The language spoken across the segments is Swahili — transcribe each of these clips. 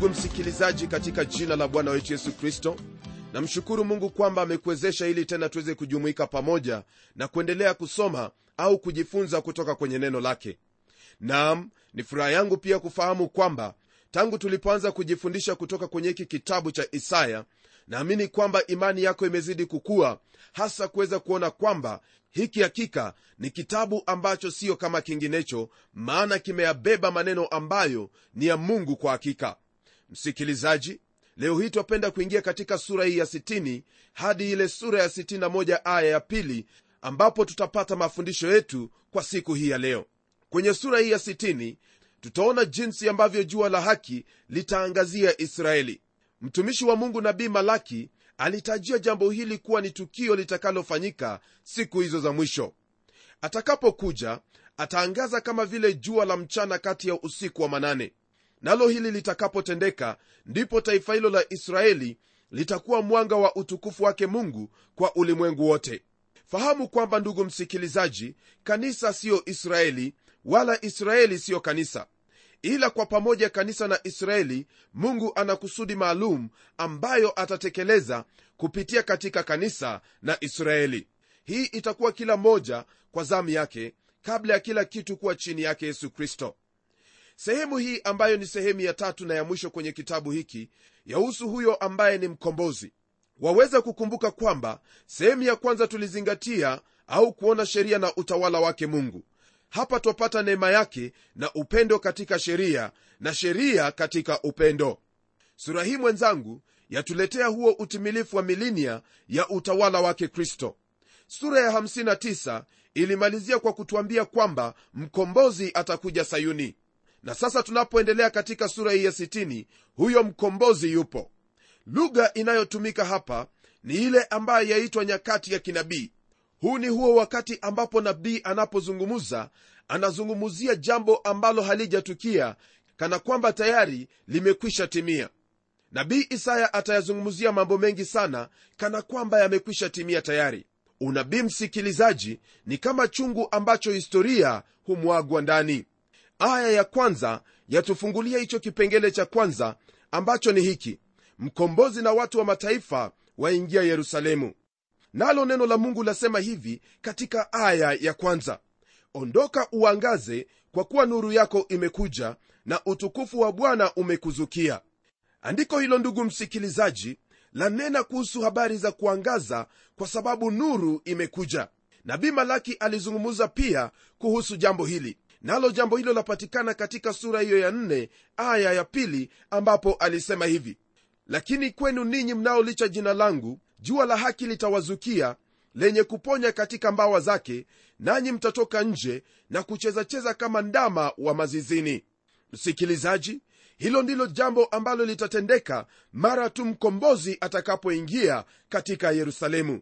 ndugu msikilizaji katika jina la bwana wetu yesu kristo namshukuru mungu kwamba amekuwezesha ili tena tuweze kujumuika pamoja na kuendelea kusoma au kujifunza kutoka kwenye neno lake. Nam ni furaha yangu pia kufahamu kwamba tangu tulipoanza kujifundisha kutoka kwenye hiki kitabu cha isaya naamini kwamba imani yako imezidi kukua hasa kuweza kuona kwamba hiki hakika ni kitabu ambacho siyo kama kinginecho maana kimeyabeba maneno ambayo ni ya mungu kwa hakika msikilizaji leo hii twapenda kuingia katika sura hii ya 60 hadi ile sura ya 61 aya ya pili ambapo tutapata mafundisho yetu kwa siku hii ya leo. Kwenye sura hii ya 60 tutaona jinsi ambavyo jua la haki litaangazia israeli. Mtumishi wa mungu nabii malaki alitajia jambo hili kuwa ni tukio litakalofanyika siku hizo za mwisho. Atakapokuja ataangaza kama vile jua la mchana kati ya usiku wa manane nalo hili litakapotendeka ndipo taifa hilo la israeli litakuwa mwanga wa utukufu wake mungu kwa ulimwengu wote. Fahamu kwamba ndugu msikilizaji kanisa siyo israeli wala israeli siyo kanisa. Ila kwa pamoja kanisa na israeli mungu ana kusudi maalum ambayo atatekeleza kupitia katika kanisa na israeli. Hii itakuwa kila moja kwa zamu yake kabla ya kila kitu kuwa chini yake yesu kristo sehemu hii ambayo ni sehemu ya tatu na ya mwisho kwenye kitabu hiki yahusu huyo ambaye ni mkombozi. Waweza kukumbuka kwamba sehemu ya kwanza tulizingatia au kuona sheria na utawala wake mungu. Hapa twapata neema yake na upendo katika sheria na sheria katika upendo. Sura hii mwenzangu yatuletea huo utimilifu wa milinia ya utawala wake kristo. Sura ya 59 ilimalizia kwa kutuambia kwamba mkombozi atakuja sayuni na sasa tunapoendelea katika sura hii ya 60 huyo mkombozi yupo. Lugha inayotumika hapa ni ile ambayo yaitwa nyakati ya kinabii. Huu ni huo wakati ambapo nabii anapozungumza anazungumzia jambo ambalo halijatukia kana kwamba tayari limekwisha timia. Nabii isaya atayazungumzia mambo mengi sana kana kwamba yamekwisha timia tayari. Unabii msikilizaji ni kama chungu ambacho historia humwagwa ndani aya ya kwanza yatufungulia hicho kipengele cha kwanza ambacho ni hiki. Mkombozi na watu wa mataifa waingia yerusalemu. Nalo neno la mungu lasema hivi katika aya ya kwanza. Ondoka uangaze kwa kuwa nuru yako imekuja na utukufu wa bwana umekuzukia. Andiko hilo ndugu msikilizaji lanena kuhusu habari za kuangaza kwa sababu nuru imekuja. Nabii malaki alizungumza pia kuhusu jambo hili nalo jambo hilo lapatikana katika sura hiyo ya nne aya ya pili ambapo alisema hivi lakini kwenu ninyi mnaolicha jina langu jua la haki litawazukia lenye kuponya katika mbawa zake nanyi mtatoka nje na kuchezacheza kama ndama wa mazizini. Msikilizaji hilo ndilo jambo ambalo litatendeka mara tu mkombozi atakapoingia katika yerusalemu.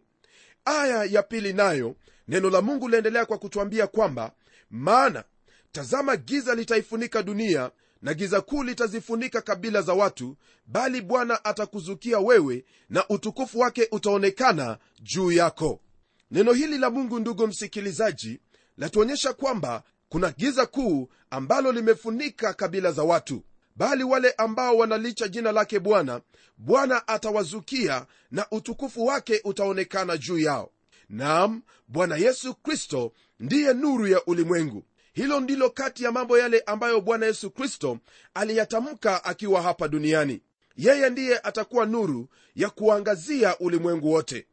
Aya ya pili nayo neno la mungu liendelea kwa kutwambia kwamba maana tazama giza litaifunika dunia na giza kuu litazifunika kabila za watu bali bwana atakuzukia wewe na utukufu wake utaonekana juu yako. Neno hili la mungu ndugu msikilizaji latuonyesha kwamba kuna giza kuu ambalo limefunika kabila za watu. Bali wale ambao wanalicha jina lake bwana bwana atawazukia na utukufu wake utaonekana juu yao. Nam bwana yesu kristo ndiye nuru ya ulimwengu hilo ndilo kati ya mambo yale ambayo bwana yesu kristo aliyatamka akiwa hapa duniani. Yeye ndiye atakuwa nuru ya kuangazia ulimwengu wote.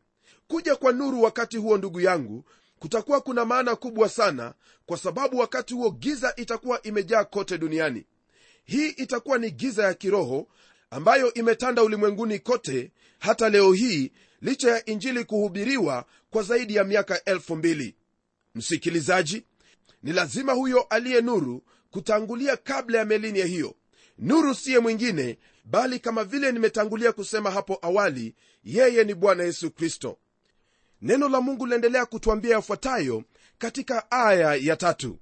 Kuja kwa nuru wakati huo ndugu yangu kutakuwa kuna maana kubwa sana kwa sababu wakati huo giza itakuwa imejaa kote duniani. Hii itakuwa ni giza ya kiroho ambayo imetanda ulimwenguni kote hata leo hii licha ya injili kuhubiriwa kwa zaidi ya miaka elfu mbili. Msikilizaji ni lazima huyo aliye nuru kutangulia kabla ya melinia hiyo. Nuru siye mwingine bali kama vile nimetangulia kusema hapo awali yeye ni bwana yesu kristo. Neno la mungu liendelea kutwambia yafuatayo katika aya ya tatu.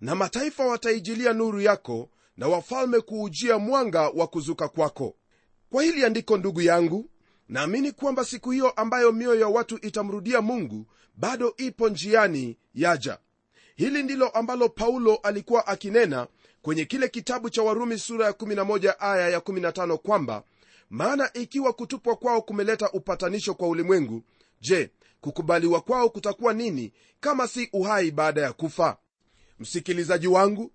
Na mataifa wataijilia nuru yako na wafalme kuujia mwanga wa kuzuka kwako. Kwa hili andiko ndugu yangu naamini kwamba siku hiyo ambayo mioyo ya watu itamrudia mungu bado ipo njiani yaja hili ndilo ambalo paulo alikuwa akinena kwenye kile kitabu cha warumi sura ya 11 aya ya 15 kwamba maana ikiwa kutupwa kwao kumeleta upatanisho kwa ulimwengu je kukubaliwa kwao kutakuwa nini kama si uhai baada ya kufa? Msikilizaji wangu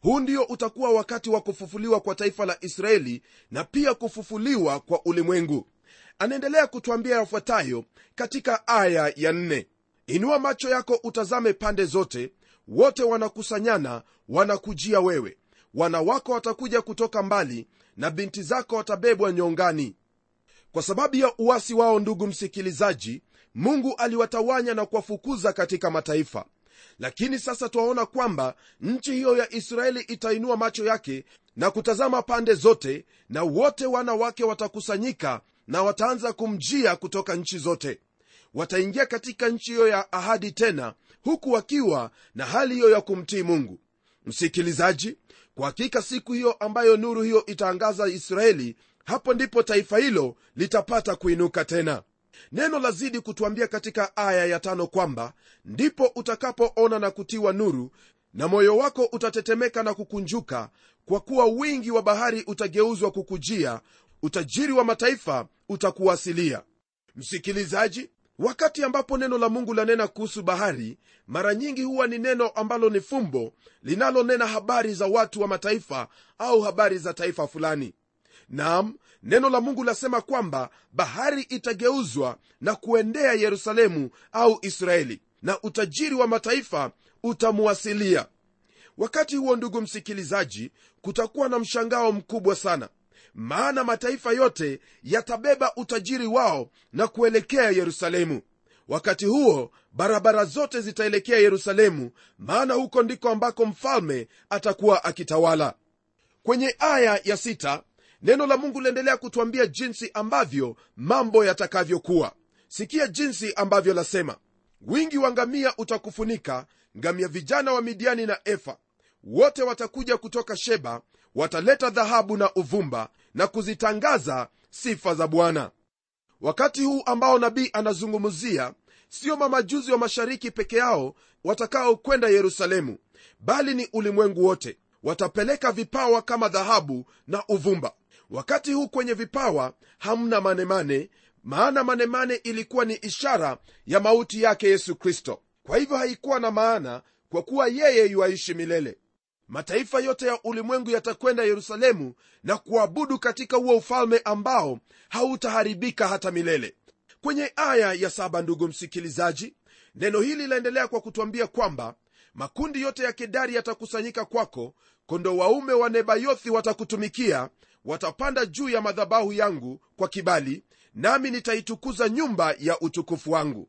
huu ndio utakuwa wakati wa kufufuliwa kwa taifa la israeli na pia kufufuliwa kwa ulimwengu. Anaendelea kutwambia yafuatayo katika aya ya 4 inua macho yako utazame pande zote wote wanakusanyana wanakujia wewe. Wanawako watakuja kutoka mbali na binti zako watabebwa nyongani. Kwa sababu ya uwasi wao ndugu msikilizaji mungu aliwatawanya na kuwafukuza katika mataifa. Lakini sasa twaona kwamba nchi hiyo ya israeli itainua macho yake na kutazama pande zote na wote wana wake watakusanyika na wataanza kumjia kutoka nchi zote wataingia katika nchi hiyo ya ahadi tena huku wakiwa na hali hiyo ya kumtii mungu. Msikilizaji kwa hakika siku hiyo ambayo nuru hiyo itaangaza israeli hapo ndipo taifa hilo litapata kuinuka tena. Neno lazidi kutuambia katika aya ya tano kwamba ndipo utakapoona na kutiwa nuru na moyo wako utatetemeka na kukunjuka kwa kuwa wingi wa bahari utageuzwa kukujia utajiri wa mataifa utakuwasilia. Msikilizaji wakati ambapo neno la mungu lanena kuhusu bahari mara nyingi huwa ni neno ambalo ni fumbo linalonena habari za watu wa mataifa au habari za taifa fulani. Nam neno la mungu lasema kwamba bahari itageuzwa na kuendea yerusalemu au israeli na utajiri wa mataifa utamuwasilia wakati huo ndugu msikilizaji kutakuwa na mshangao mkubwa sana maana mataifa yote yatabeba utajiri wao na kuelekea yerusalemu. Wakati huo barabara zote zitaelekea yerusalemu maana huko ndiko ambako mfalme atakuwa akitawala. Kwenye aya ya sita, neno la mungu liendelea kutwambia jinsi ambavyo mambo yatakavyokuwa. Sikia jinsi ambavyo lasema wingi wa ngamia utakufunika ngamia vijana wa midiani na efa. Wote watakuja kutoka sheba wataleta dhahabu na uvumba na kuzitangaza sifa za bwana. Wakati huu ambao nabii anazungumzia sio mamajuzi wa mashariki peke yao watakaokwenda yerusalemu bali ni ulimwengu wote. Watapeleka vipawa kama dhahabu na uvumba. Wakati huu kwenye vipawa hamna manemane maana manemane ilikuwa ni ishara ya mauti yake yesu kristo. Kwa hivyo haikuwa na maana kwa kuwa yeye yuaishi milele mataifa yote ya ulimwengu yatakwenda yerusalemu na kuabudu katika huo ufalme ambao hautaharibika hata milele. Kwenye aya ya saba ndugu msikilizaji neno hili laendelea kwa kutwambia kwamba makundi yote ya kedari yatakusanyika kwako kondo waume wa nebayothi watakutumikia watapanda juu ya madhabahu yangu kwa kibali nami nitaitukuza nyumba ya utukufu wangu.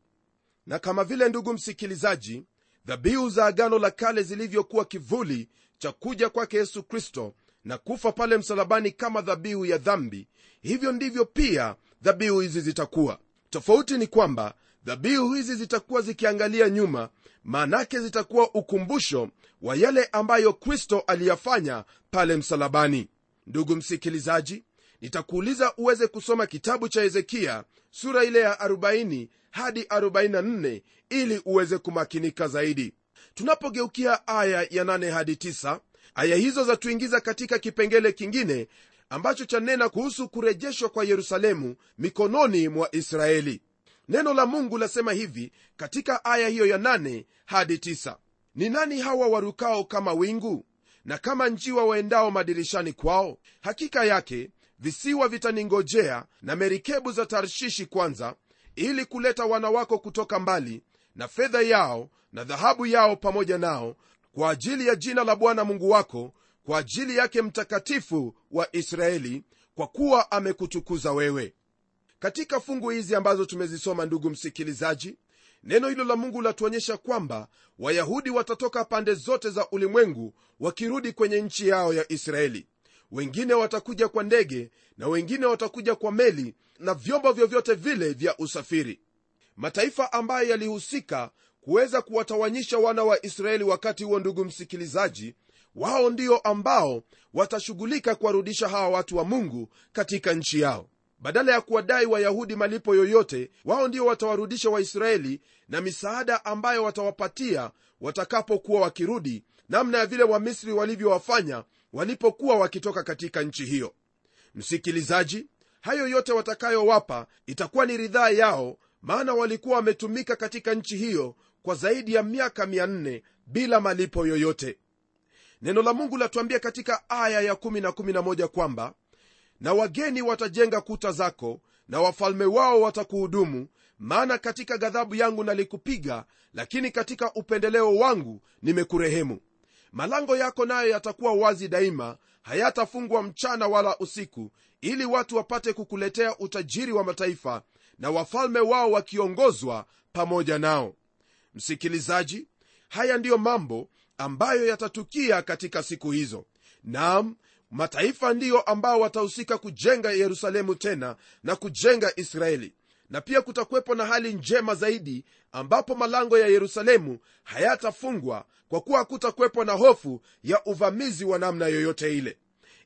Na kama vile ndugu msikilizaji dhabihu za agano la kale zilivyokuwa kivuli cha kuja kwake yesu kristo na kufa pale msalabani kama dhabihu ya dhambi hivyo ndivyo pia dhabihu hizi zitakuwa. Tofauti ni kwamba dhabihu hizi zitakuwa zikiangalia nyuma maanake zitakuwa ukumbusho wa yale ambayo kristo aliyafanya pale msalabani. Ndugu msikilizaji nitakuuliza uweze kusoma kitabu cha hezekia sura ile ya 40 hadi 44 ili uweze kumakinika zaidi tunapogeukia aya ya 8 hadi 9 aya hizo zatuingiza katika kipengele kingine ambacho chanena kuhusu kurejeshwa kwa yerusalemu mikononi mwa israeli. Neno la mungu lasema hivi katika aya hiyo ya 8 hadi 9 ni nani hawa warukao kama wingu? Na kama njiwa waendao madirishani kwao? Hakika yake visiwa vitaningojea na merikebu za tarshishi kwanza ili kuleta wana wako kutoka mbali na fedha yao na dhahabu yao pamoja nao kwa ajili ya jina la bwana mungu wako kwa ajili yake mtakatifu wa israeli kwa kuwa amekutukuza wewe. Katika fungu hizi ambazo tumezisoma ndugu msikilizaji neno hilo la mungu latuonyesha kwamba wayahudi watatoka pande zote za ulimwengu wakirudi kwenye nchi yao ya israeli. Wengine watakuja kwa ndege na wengine watakuja kwa meli na vyombo vyovyote vile vya usafiri mataifa ambayo yalihusika kuweza kuwatawanyisha wana wa israeli wakati huo ndugu msikilizaji wao ndio ambao watashughulika kuwarudisha hawa watu wa mungu katika nchi yao. Badala ya kuwadai wayahudi malipo yoyote wao ndio watawarudisha waisraeli na misaada ambayo watawapatia watakapokuwa wakirudi namna ya vile wamisri walivyowafanya walipokuwa wakitoka katika nchi hiyo. Msikilizaji hayo yote watakayowapa itakuwa ni ridhaa yao maana walikuwa wametumika katika nchi hiyo kwa zaidi ya miaka 400 bila malipo yoyote. Neno la mungu latuambia katika aya ya 111 kwamba na wageni watajenga kuta zako na wafalme wao watakuhudumu maana katika ghadhabu yangu nalikupiga lakini katika upendeleo wangu nimekurehemu. Malango yako nayo yatakuwa wazi daima hayatafungwa mchana wala usiku ili watu wapate kukuletea utajiri wa mataifa na wafalme wao wakiongozwa pamoja nao. Msikilizaji haya ndiyo mambo ambayo yatatukia katika siku hizo. Naam mataifa ndiyo ambao watahusika kujenga yerusalemu tena na kujenga israeli. Na pia kutakuwepo na hali njema zaidi ambapo malango ya yerusalemu hayatafungwa kwa kuwa hakutakuwepo na hofu ya uvamizi wa namna yoyote ile.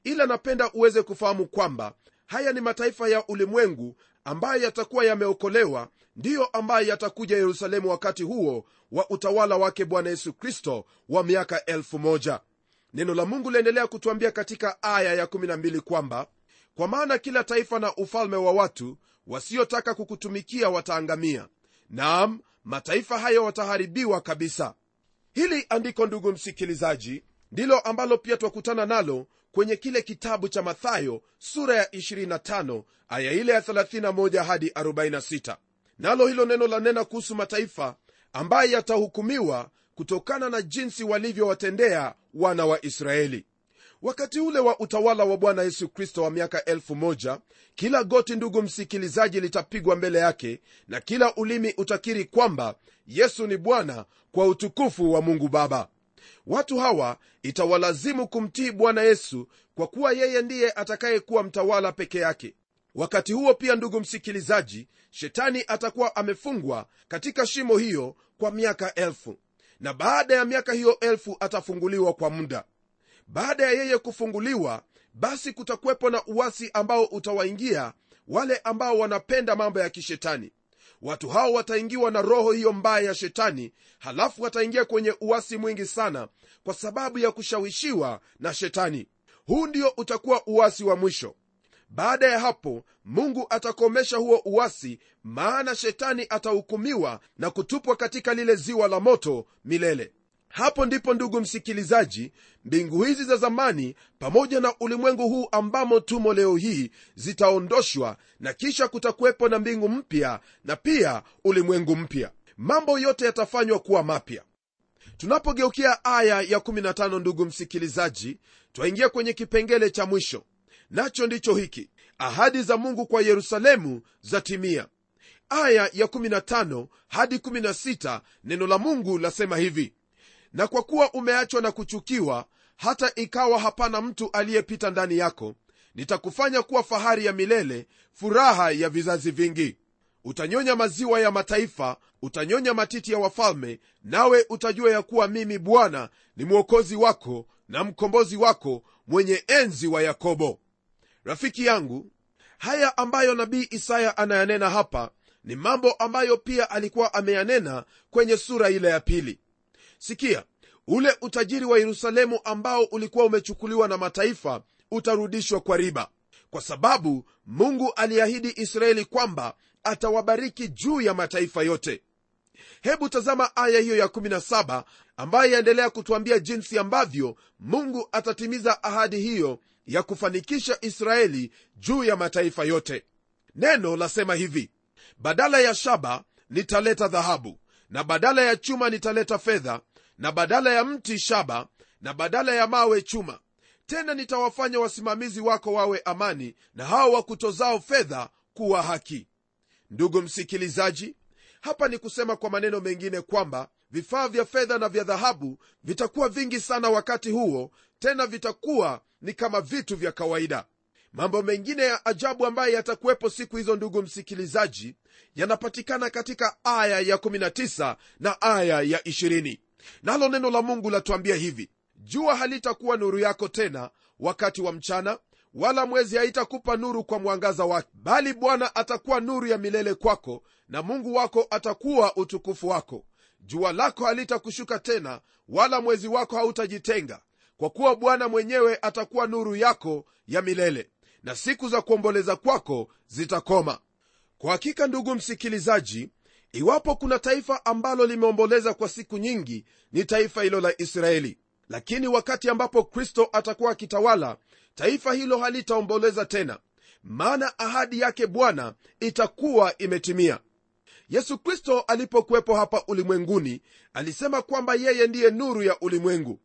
Ila napenda uweze kufahamu kwamba haya ni mataifa ya ulimwengu ambayo yatakuwa yameokolewa ndiyo ambayo yatakuja yerusalemu wakati huo wa utawala wake bwana yesu kristo wa miaka elfu moja. Neno la mungu liendelea kutuambia katika aya ya12 kwamba kwa maana kila taifa na ufalme wa watu wasiotaka kukutumikia wataangamia. Naam mataifa hayo wataharibiwa kabisa. Hili andiko ndugu msikilizaji ndilo ambalo pia twakutana nalo kwenye kile kitabu cha mathayo sura ya 25 aya ile ya 31 hadi 46 nalo hilo neno lanena kuhusu mataifa ambaye yatahukumiwa kutokana na jinsi walivyowatendea wana wa israeli. Wakati ule wa utawala wa bwana yesu kristo wa miaka elfu moja kila goti ndugu msikilizaji litapigwa mbele yake na kila ulimi utakiri kwamba yesu ni bwana kwa utukufu wa mungu baba watu hawa itawalazimu kumtii bwana yesu kwa kuwa yeye ndiye atakayekuwa mtawala peke yake. Wakati huo pia ndugu msikilizaji shetani atakuwa amefungwa katika shimo hiyo kwa miaka elfu. Na baada ya miaka hiyo elfu atafunguliwa kwa muda. Baada ya yeye kufunguliwa basi kutakuwepo na uwasi ambao utawaingia wale ambao wanapenda mambo ya kishetani watu hao wataingiwa na roho hiyo mbaya ya shetani halafu wataingia kwenye uwasi mwingi sana kwa sababu ya kushawishiwa na shetani. Huu ndio utakuwa uwasi wa mwisho. Baada ya hapo mungu atakomesha huo uwasi maana shetani atahukumiwa na kutupwa katika lile ziwa la moto milele hapo ndipo ndugu msikilizaji mbingu hizi za zamani pamoja na ulimwengu huu ambamo tumo leo hii zitaondoshwa na kisha kutakuwepo na mbingu mpya na pia ulimwengu mpya. Mambo yote yatafanywa kuwa mapya. Tunapogeukia aya ya 15 ndugu msikilizaji twaingia kwenye kipengele cha mwisho. Nacho ndicho hiki. Ahadi za mungu kwa yerusalemu zatimia. Aya ya 15 hadi 16 neno la mungu lasema hivi na kwa kuwa umeachwa na kuchukiwa hata ikawa hapana mtu aliyepita ndani yako nitakufanya kuwa fahari ya milele furaha ya vizazi vingi. Utanyonya maziwa ya mataifa utanyonya matiti ya wafalme nawe utajua ya kuwa mimi bwana ni mwokozi wako na mkombozi wako mwenye enzi wa yakobo. Rafiki yangu haya ambayo nabii isaya anayanena hapa ni mambo ambayo pia alikuwa ameyanena kwenye sura ile ya pili sikia ule utajiri wa yerusalemu ambao ulikuwa umechukuliwa na mataifa utarudishwa kwa riba. Kwa sababu mungu aliahidi israeli kwamba atawabariki juu ya mataifa yote. Hebu tazama aya hiyo ya 17 ambayo yaendelea kutuambia jinsi ambavyo mungu atatimiza ahadi hiyo ya kufanikisha israeli juu ya mataifa yote. Neno lasema hivi badala ya shaba nitaleta dhahabu na badala ya chuma nitaleta fedha na badala ya mti shaba na badala ya mawe chuma. Tena nitawafanya wasimamizi wako wawe amani na hao wakutozao fedha kuwa haki. Ndugu msikilizaji hapa ni kusema kwa maneno mengine kwamba vifaa vya fedha na vya dhahabu vitakuwa vingi sana wakati huo tena vitakuwa ni kama vitu vya kawaida. Mambo mengine ya ajabu ambayo yatakuwepo siku hizo ndugu msikilizaji yanapatikana katika aya ya 19 na aya ya 20 nalo neno la mungu latuambia hivi jua halitakuwa nuru yako tena wakati wa mchana wala mwezi haitakupa nuru kwa mwangaza wake bali bwana atakuwa nuru ya milele kwako na mungu wako atakuwa utukufu wako. Jua lako halitakushuka tena wala mwezi wako hautajitenga kwa kuwa bwana mwenyewe atakuwa nuru yako ya milele na siku za kuomboleza kwako zitakoma. Kwa hakika ndugu msikilizaji iwapo kuna taifa ambalo limeomboleza kwa siku nyingi ni taifa hilo la israeli. Lakini wakati ambapo kristo atakuwa akitawala taifa hilo halitaomboleza tena. Maana ahadi yake bwana itakuwa imetimia. Yesu kristo alipokuwepo hapa ulimwenguni alisema kwamba yeye ndiye nuru ya ulimwengu.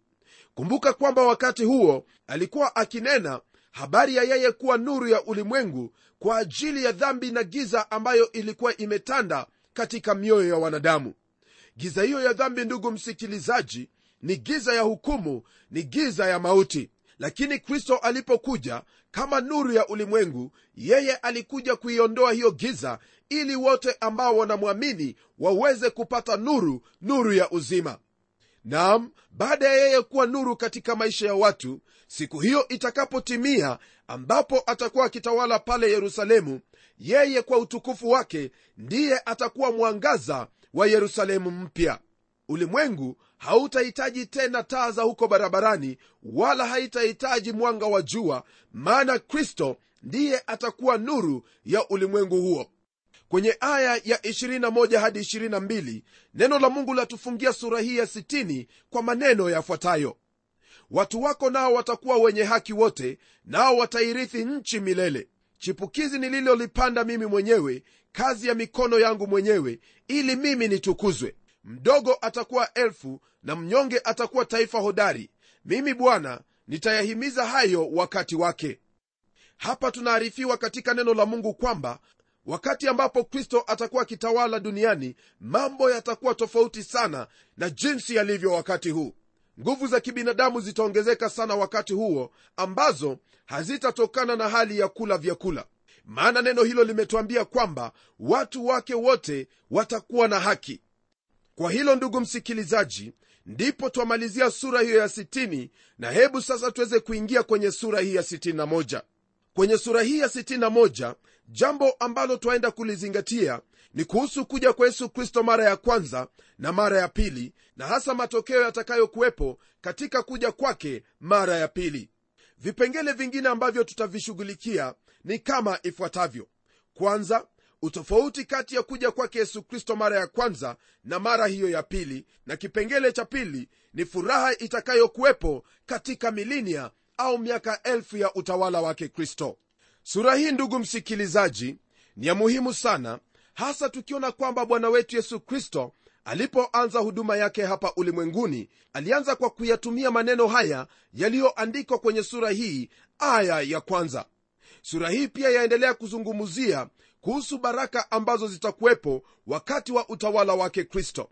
Kumbuka kwamba wakati huo alikuwa akinena habari ya yeye kuwa nuru ya ulimwengu kwa ajili ya dhambi na giza ambayo ilikuwa imetanda katika mioyo ya wanadamu. Giza hiyo ya dhambi ndugu msikilizaji ni giza ya hukumu ni giza ya mauti. Lakini kristo alipokuja kama nuru ya ulimwengu yeye alikuja kuiondoa hiyo giza ili wote ambao wanamwamini waweze kupata nuru nuru ya uzima. Nam baada ya yeye kuwa nuru katika maisha ya watu siku hiyo itakapotimia ambapo atakuwa akitawala pale yerusalemu yeye kwa utukufu wake ndiye atakuwa mwangaza wa yerusalemu mpya. Ulimwengu hautahitaji tena taa za huko barabarani wala haitahitaji mwanga wa jua maana kristo ndiye atakuwa nuru ya ulimwengu huo. Kwenye aya ya 21 hadi 22 neno la mungu latufungia sura hii ya 60 kwa maneno yafuatayo. Watu wako nao watakuwa wenye haki wote nao watairithi nchi milele chipukizi nililolipanda mimi mwenyewe kazi ya mikono yangu mwenyewe ili mimi nitukuzwe. Mdogo atakuwa elfu na mnyonge atakuwa taifa hodari. Mimi bwana nitayahimiza hayo wakati wake. Hapa tunaarifiwa katika neno la mungu kwamba wakati ambapo kristo atakuwa akitawala duniani mambo yatakuwa tofauti sana na jinsi yalivyo wakati huu nguvu za kibinadamu zitaongezeka sana wakati huo ambazo hazitatokana na hali ya kula vyakula. Maana neno hilo limetwambia kwamba watu wake wote watakuwa na haki. Kwa hilo ndugu msikilizaji ndipo twamalizia sura hiyo ya 60 na hebu sasa tuweze kuingia kwenye sura hii ya 61 kwenye sura hii ya 61 jambo ambalo twaenda kulizingatia ni kuhusu kuja kwa yesu kristo mara ya kwanza na mara ya pili na hasa matokeo yatakayokuwepo katika kuja kwake mara ya pili. Vipengele vingine ambavyo tutavishughulikia ni kama ifuatavyo. Kwanza utofauti kati ya kuja kwake yesu kristo mara ya kwanza na mara hiyo ya pili na kipengele cha pili ni furaha itakayokuwepo katika milinia au miaka elfu ya utawala wake kristo. Sura hii ndugu msikilizaji ni ya muhimu sana hasa tukiona kwamba bwana wetu yesu kristo alipoanza huduma yake hapa ulimwenguni alianza kwa kuyatumia maneno haya yaliyoandikwa kwenye sura hii aya ya kwanza. Sura hii pia yaendelea kuzungumzia kuhusu baraka ambazo zitakuwepo wakati wa utawala wake kristo.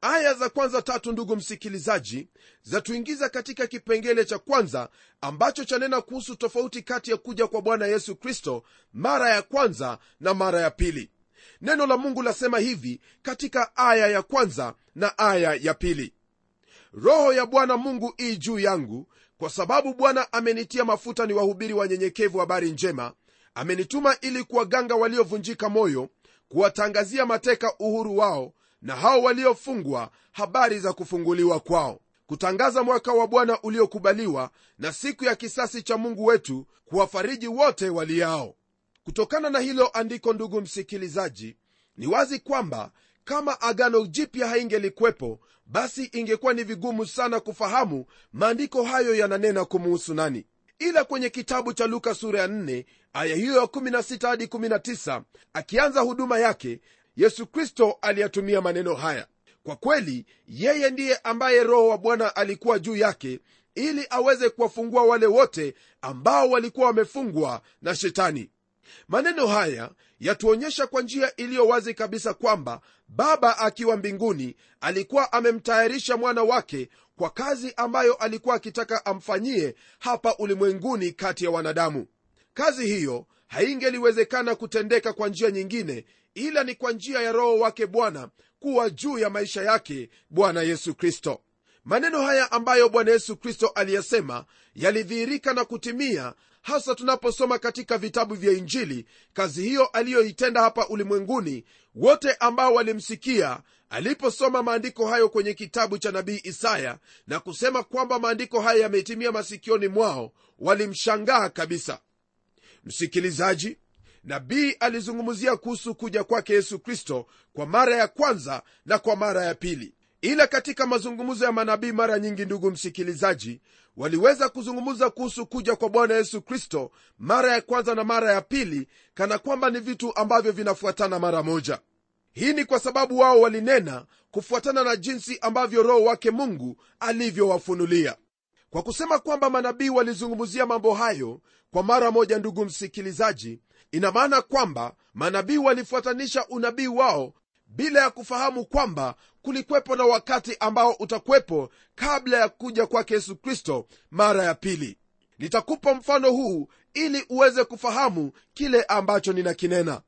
Aya za kwanza tatu ndugu msikilizaji zatuingiza katika kipengele cha kwanza ambacho chanena kuhusu tofauti kati ya kuja kwa bwana yesu kristo mara ya kwanza na mara ya pili neno la mungu lasema hivi katika aya ya kwanza na aya ya pili. Roho ya bwana mungu ii juu yangu kwa sababu bwana amenitia mafuta ni wahubiri wanyenyekevu habari njema amenituma ili kuwaganga waliovunjika moyo kuwatangazia mateka uhuru wao na hao waliofungwa habari za kufunguliwa kwao. Kutangaza mwaka wa bwana uliokubaliwa na siku ya kisasi cha mungu wetu kuwafariji wote waliao kutokana na hilo andiko ndugu msikilizaji ni wazi kwamba kama agano jipya haingelikwepo basi ingekuwa ni vigumu sana kufahamu maandiko hayo yananena kumuhusu nani. Ila kwenye kitabu cha luka sura ya 4 aya hiyo ya 16 hadi 19 akianza huduma yake yesu kristo aliyatumia maneno haya. Kwa kweli yeye ndiye ambaye roho wa bwana alikuwa juu yake ili aweze kuwafungua wale wote ambao walikuwa wamefungwa na shetani maneno haya yatuonyesha kwa njia iliyo wazi kabisa kwamba baba akiwa mbinguni alikuwa amemtayarisha mwana wake kwa kazi ambayo alikuwa akitaka amfanyie hapa ulimwenguni kati ya wanadamu. Kazi hiyo haingeliwezekana kutendeka kwa njia nyingine ila ni kwa njia ya roho wake bwana kuwa juu ya maisha yake bwana yesu kristo. Maneno haya ambayo bwana yesu kristo aliyasema yalidhihirika na kutimia hasa tunaposoma katika vitabu vya injili kazi hiyo aliyoitenda hapa ulimwenguni wote ambao walimsikia aliposoma maandiko hayo kwenye kitabu cha nabii isaya na kusema kwamba maandiko hayo yametimia masikioni mwao walimshangaa kabisa. Msikilizaji nabii alizungumzia kuhusu kuja kwake yesu kristo kwa mara ya kwanza na kwa mara ya pili ila katika mazungumzo ya manabii mara nyingi ndugu msikilizaji waliweza kuzungumza kuhusu kuja kwa bwana yesu kristo mara ya kwanza na mara ya pili kana kwamba ni vitu ambavyo vinafuatana mara moja. Hii ni kwa sababu wao walinena kufuatana na jinsi ambavyo roho wake mungu alivyowafunulia. Kwa kusema kwamba manabii walizungumzia mambo hayo kwa mara moja ndugu msikilizaji ina maana kwamba manabii walifuatanisha unabii wao bila ya kufahamu kwamba kulikwepo na wakati ambao utakwepo kabla ya kuja kwake yesu kristo mara ya pili. Nitakupa mfano huu ili uweze kufahamu kile ambacho ninakinena.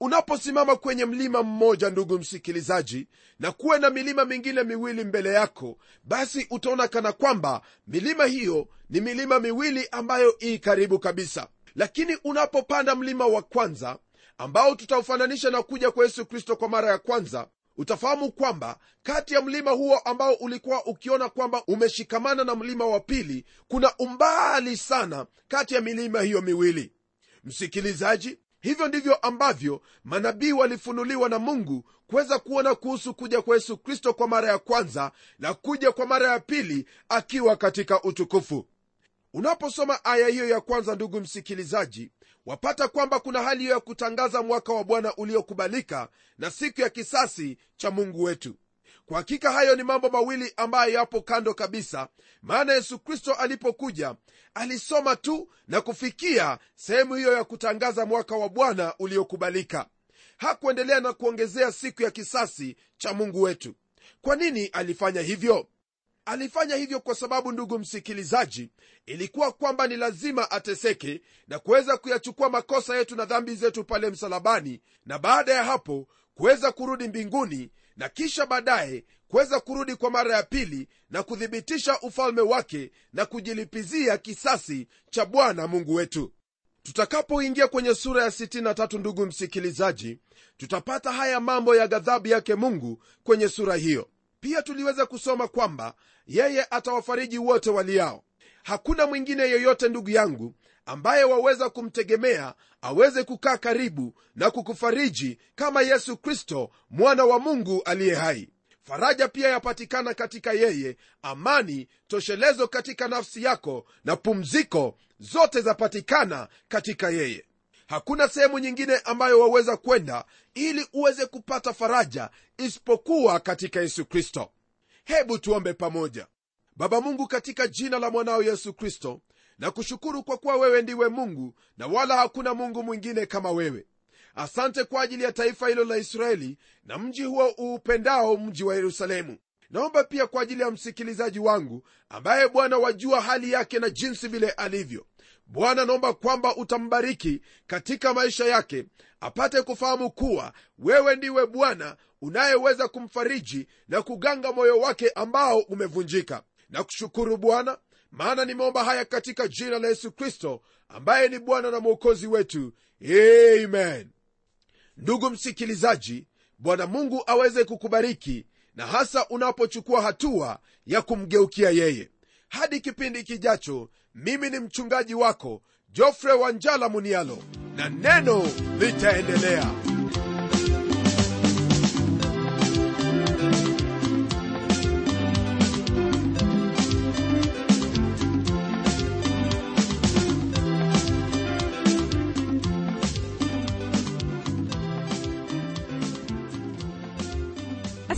Unaposimama kwenye mlima mmoja ndugu msikilizaji na kuwe na milima mingine miwili mbele yako basi utaona kana kwamba milima hiyo ni milima miwili ambayo ii karibu kabisa. Lakini unapopanda mlima wa kwanza ambao tutaufananisha na kuja kwa yesu kristo kwa mara ya kwanza utafahamu kwamba kati ya mlima huo ambao ulikuwa ukiona kwamba umeshikamana na mlima wa pili kuna umbali sana kati ya milima hiyo miwili. Msikilizaji hivyo ndivyo ambavyo manabii walifunuliwa na mungu kuweza kuona kuhusu kuja kwa yesu kristo kwa mara ya kwanza na kuja kwa mara ya pili akiwa katika utukufu. Unaposoma aya hiyo ya kwanza ndugu msikilizaji wapata kwamba kuna hali hiyo ya kutangaza mwaka wa bwana uliokubalika na siku ya kisasi cha mungu wetu. Kwa hakika hayo ni mambo mawili ambayo yapo kando kabisa maana yesu kristo alipokuja alisoma tu na kufikia sehemu hiyo ya kutangaza mwaka wa bwana uliokubalika. Hakuendelea na kuongezea siku ya kisasi cha mungu wetu. Kwa nini alifanya hivyo alifanya hivyo kwa sababu ndugu msikilizaji ilikuwa kwamba ni lazima ateseke na kuweza kuyachukua makosa yetu na dhambi zetu pale msalabani na baada ya hapo kuweza kurudi mbinguni na kisha baadaye kuweza kurudi kwa mara ya pili na kuthibitisha ufalme wake na kujilipizia kisasi cha bwana mungu wetu. Tutakapoingia kwenye sura ya 63 ndugu msikilizaji tutapata haya mambo ya ghadhabu yake mungu kwenye sura hiyo pia tuliweza kusoma kwamba yeye atawafariji wote waliao. Hakuna mwingine yeyote ndugu yangu ambaye waweza kumtegemea aweze kukaa karibu na kukufariji kama yesu kristo mwana wa mungu aliye hai. Faraja pia yapatikana katika yeye amani toshelezo katika nafsi yako na pumziko zote zapatikana katika yeye hakuna sehemu nyingine ambayo waweza kwenda ili uweze kupata faraja isipokuwa katika yesu kristo. Hebu tuombe pamoja. Baba mungu katika jina la mwanao yesu kristo na kushukuru kwa kuwa wewe ndiwe mungu na wala hakuna mungu mwingine kama wewe. Asante kwa ajili ya taifa hilo la israeli na mji huo uupendao mji wa yerusalemu. Naomba pia kwa ajili ya msikilizaji wangu ambaye bwana wajua hali yake na jinsi vile alivyo bwana naomba kwamba utambariki katika maisha yake apate kufahamu kuwa wewe ndiwe bwana unayeweza kumfariji na kuganga moyo wake ambao umevunjika. Na kushukuru bwana maana nimeomba haya katika jina la yesu kristo ambaye ni bwana na mwokozi wetu. Amen. Ndugu msikilizaji bwana mungu aweze kukubariki na hasa unapochukua hatua ya kumgeukia yeye. Hadi kipindi kijacho mimi ni mchungaji wako jofre wanjala munialo na neno litaendelea